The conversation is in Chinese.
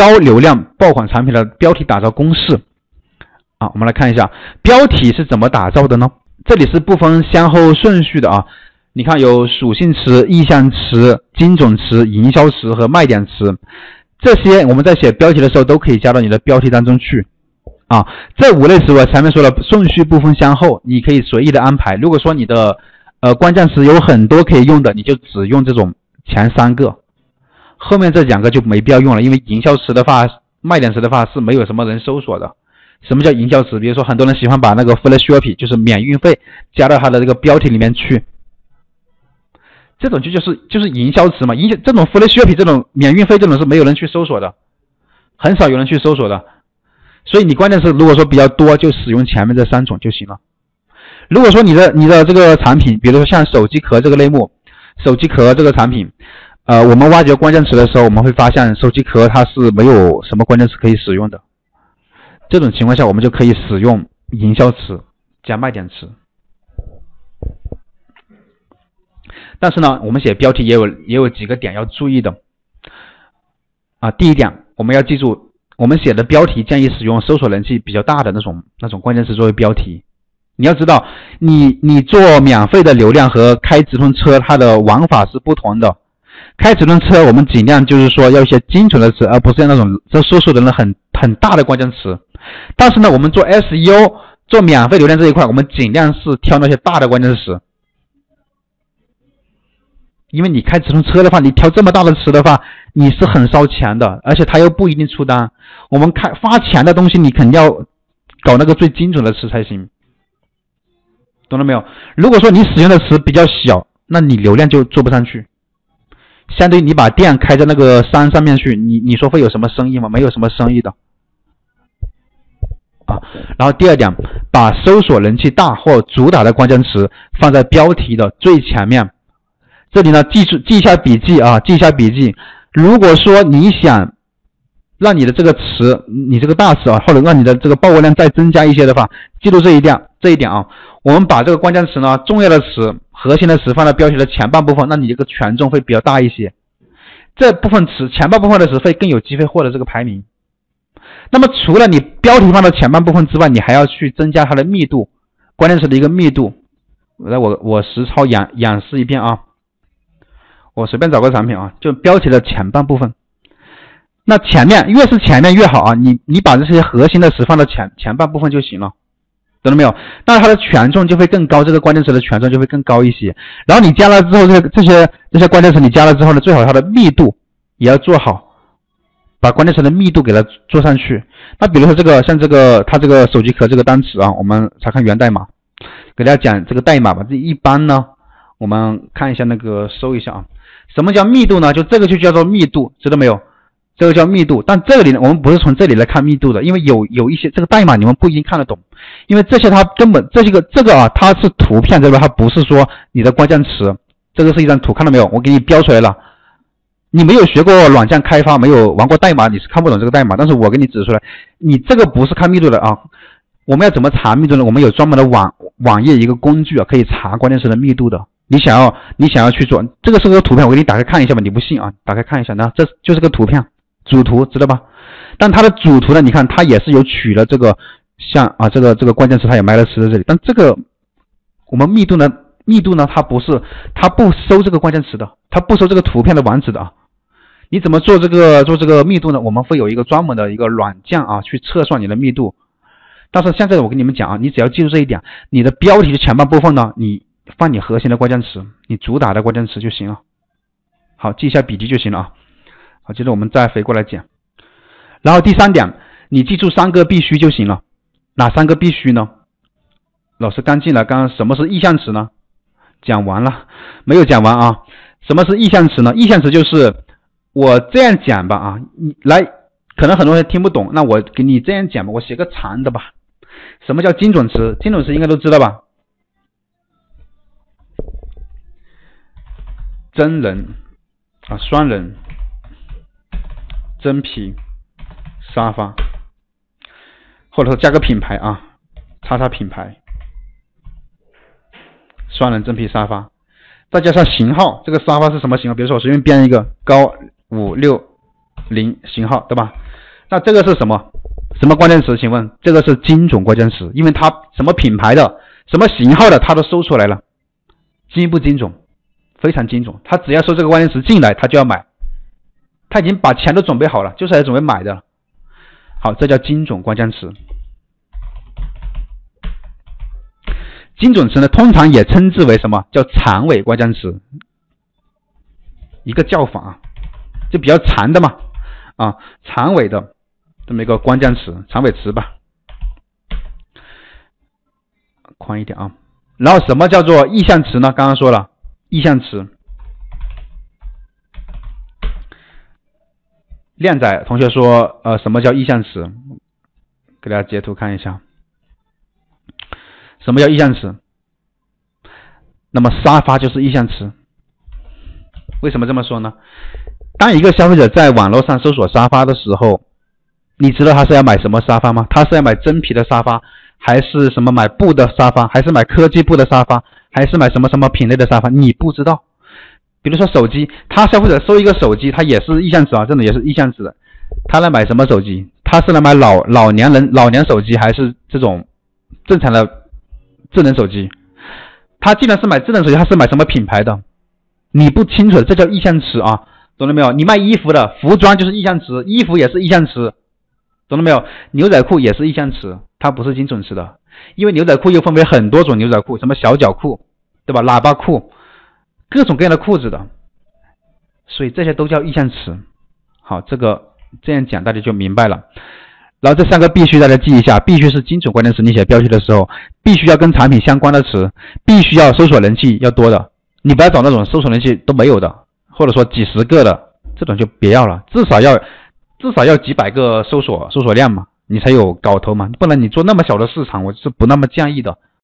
高流量爆款产品的标题打造公式啊，我们来看一下标题是怎么打造的呢？这里是不分先后顺序的啊，你看有属性词、意向词、精准词、营销词和卖点词，这些我们在写标题的时候都可以加到你的标题当中去啊。这五类词我前面说了顺序不分先后，你可以随意的安排。如果说你的呃关键词有很多可以用的，你就只用这种前三个。后面这两个就没必要用了，因为营销词的话、卖点词的话是没有什么人搜索的。什么叫营销词？比如说很多人喜欢把那个 free shipping，就是免运费，加到他的这个标题里面去，这种就就是就是营销词嘛。营销这种 free shipping 这种免运费这种是没有人去搜索的，很少有人去搜索的。所以你关键是如果说比较多，就使用前面这三种就行了。如果说你的你的这个产品，比如说像手机壳这个类目，手机壳这个产品。呃，我们挖掘关键词的时候，我们会发现手机壳它是没有什么关键词可以使用的。这种情况下，我们就可以使用营销词加卖点词。但是呢，我们写标题也有也有几个点要注意的。啊，第一点，我们要记住，我们写的标题建议使用搜索人气比较大的那种那种关键词作为标题。你要知道，你你做免费的流量和开直通车，它的玩法是不同的。开直通车，我们尽量就是说要一些精准的词，而不是那种这搜索的人很很大的关键词。但是呢，我们做 SEO 做免费流量这一块，我们尽量是挑那些大的关键词。因为你开直通车的话，你挑这么大的词的话，你是很烧钱的，而且他又不一定出单。我们开发钱的东西，你肯定要搞那个最精准的词才行，懂了没有？如果说你使用的词比较小，那你流量就做不上去。相对于你把店开在那个山上面去，你你说会有什么生意吗？没有什么生意的啊。然后第二点，把搜索人气大或主打的关键词放在标题的最前面。这里呢，记住记一下笔记啊，记一下笔记。如果说你想让你的这个词，你这个大词啊，或者让你的这个曝光量再增加一些的话，记住这一点，这一点啊，我们把这个关键词呢，重要的词。核心的词放在标题的前半部分，那你这个权重会比较大一些。这部分词前半部分的词会更有机会获得这个排名。那么除了你标题放在前半部分之外，你还要去增加它的密度，关键词的一个密度。来，我我实操演演示一遍啊。我随便找个产品啊，就标题的前半部分。那前面越是前面越好啊，你你把这些核心的词放到前前半部分就行了。懂了没有？那它的权重就会更高，这个关键词的权重就会更高一些。然后你加了之后，这这些这些关键词你加了之后呢，最好它的密度也要做好，把关键词的密度给它做上去。那比如说这个像这个它这个手机壳这个单词啊，我们查看源代码，给大家讲这个代码吧。这一般呢，我们看一下那个搜一下啊，什么叫密度呢？就这个就叫做密度，知道没有？这个叫密度，但这里呢，我们不是从这里来看密度的，因为有有一些这个代码你们不一定看得懂，因为这些它根本这些个这个啊，它是图片对吧？它不是说你的关键词，这个是一张图，看到没有？我给你标出来了。你没有学过软件开发，没有玩过代码，你是看不懂这个代码。但是我给你指出来，你这个不是看密度的啊。我们要怎么查密度呢？我们有专门的网网页一个工具啊，可以查关键词的密度的。你想要你想要去做，这个是个图片，我给你打开看一下吧。你不信啊？打开看一下，那这就是个图片。主图知道吧？但它的主图呢？你看它也是有取了这个像啊，这个这个关键词它也埋了词在这里。但这个我们密度呢？密度呢？它不是它不收这个关键词的，它不收这个图片的网址的啊。你怎么做这个做这个密度呢？我们会有一个专门的一个软件啊，去测算你的密度。但是现在我跟你们讲啊，你只要记住这一点，你的标题的前半部分呢，你放你核心的关键词，你主打的关键词就行了。好，记一下笔记就行了啊。接着我们再回过来讲，然后第三点，你记住三个必须就行了。哪三个必须呢？老师刚进来，刚刚什么是意向词呢？讲完了，没有讲完啊？什么是意向词呢？意向词就是我这样讲吧啊，你来，可能很多人听不懂，那我给你这样讲吧，我写个长的吧。什么叫精准词？精准词应该都知道吧？真人啊，双人。真皮沙发，或者说加个品牌啊，叉叉品牌，双人真皮沙发，再加上型号，这个沙发是什么型号？比如说我随便编一个高五六零型号，对吧？那这个是什么？什么关键词？请问这个是精准关键词，因为它什么品牌的、什么型号的，它都搜出来了，精不精准？非常精准。他只要搜这个关键词进来，他就要买，他已经把钱都准备好了，就是来准备买的。好，这叫精准关键词。精准词呢，通常也称之为什么叫长尾关键词？一个叫法，就比较长的嘛，啊，长尾的这么一个关键词，长尾词吧，宽一点啊。然后什么叫做意向词呢？刚刚说了，意向词。靓仔同学说，呃，什么叫意向词？给大家截图看一下。什么叫意向词？那么沙发就是意向词。为什么这么说呢？当一个消费者在网络上搜索沙发的时候，你知道他是要买什么沙发吗？他是要买真皮的沙发，还是什么买布的沙发，还是买科技布的沙发，还是买什么什么品类的沙发？你不知道。比如说手机，他消费者搜一个手机，他也是意向词啊，真的也是意向词的。他来买什么手机？他是来买老老年人老年手机，还是这种正常的？智能手机，他既然是买智能手机，他是买什么品牌的？你不清楚，这叫意向词啊，懂了没有？你卖衣服的，服装就是意向词，衣服也是意向词，懂了没有？牛仔裤也是意向词，它不是精准词的，因为牛仔裤又分为很多种牛仔裤，什么小脚裤，对吧？喇叭裤，各种各样的裤子的，所以这些都叫意向词。好，这个这样讲大家就明白了。然后这三个必须大家记一下，必须是精准关键词。你写标题的时候，必须要跟产品相关的词，必须要搜索人气要多的。你不要找那种搜索人气都没有的，或者说几十个的这种就别要了。至少要至少要几百个搜索搜索量嘛，你才有搞头嘛。不然你做那么小的市场，我是不那么建议的。